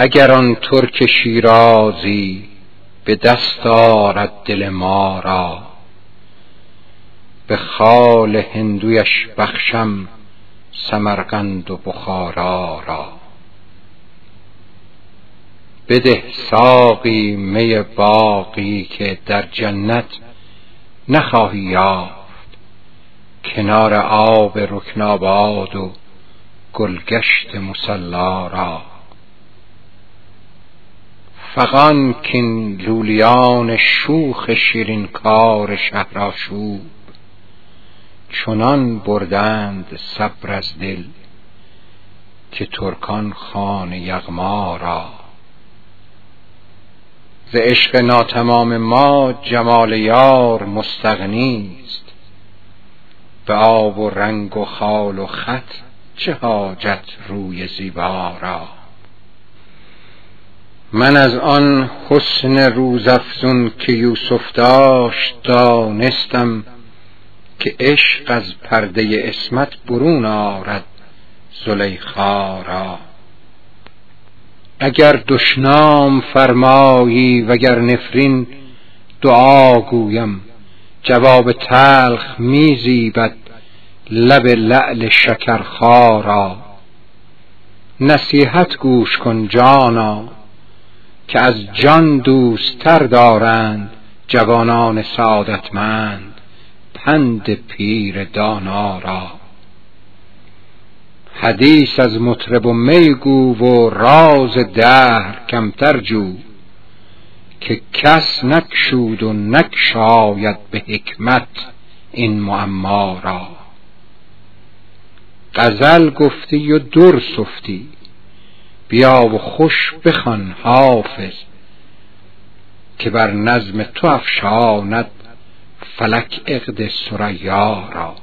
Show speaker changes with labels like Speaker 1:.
Speaker 1: اگر آن ترک شیرازی به دست آرد دل ما را به خال هندویش بخشم سمرقند و بخارا را. بده ساقی می باقی که در جنت نخواهی یافت. کنار آب رکناباد و گلگشت مسلا را. فغان کین لولیان شوخ شیرین کار شهرآشوب. چنان بردند صبر از دل که ترکان خان یغما را. ز عشق ناتمام ما جمال یار مستغنی است. به آب و رنگ و خال و خط چه حاجت روی زیبا را. من از آن حسن روزافزون که یوسف داشت دانستم که عشق از پرده اسمت برون آرد زلیخا را. اگر دشنام فرمایی وگر نفرین دعا گویم جواب تلخ میزیبد لب لعل شکرخا را. نصیحت گوش کن جانا که از جان دوستتر دارند جوانان سعادتمند پند پیر دانا را. حدیث از مطرب و میگو و راز دهر کمتر جو که کس نکشود و نکشاید به حکمت این معما را. غزل گفتی و در سفتی بیا و خوش بخوان حافظ که بر نظم تو افشاند فلک عقد ثریا را.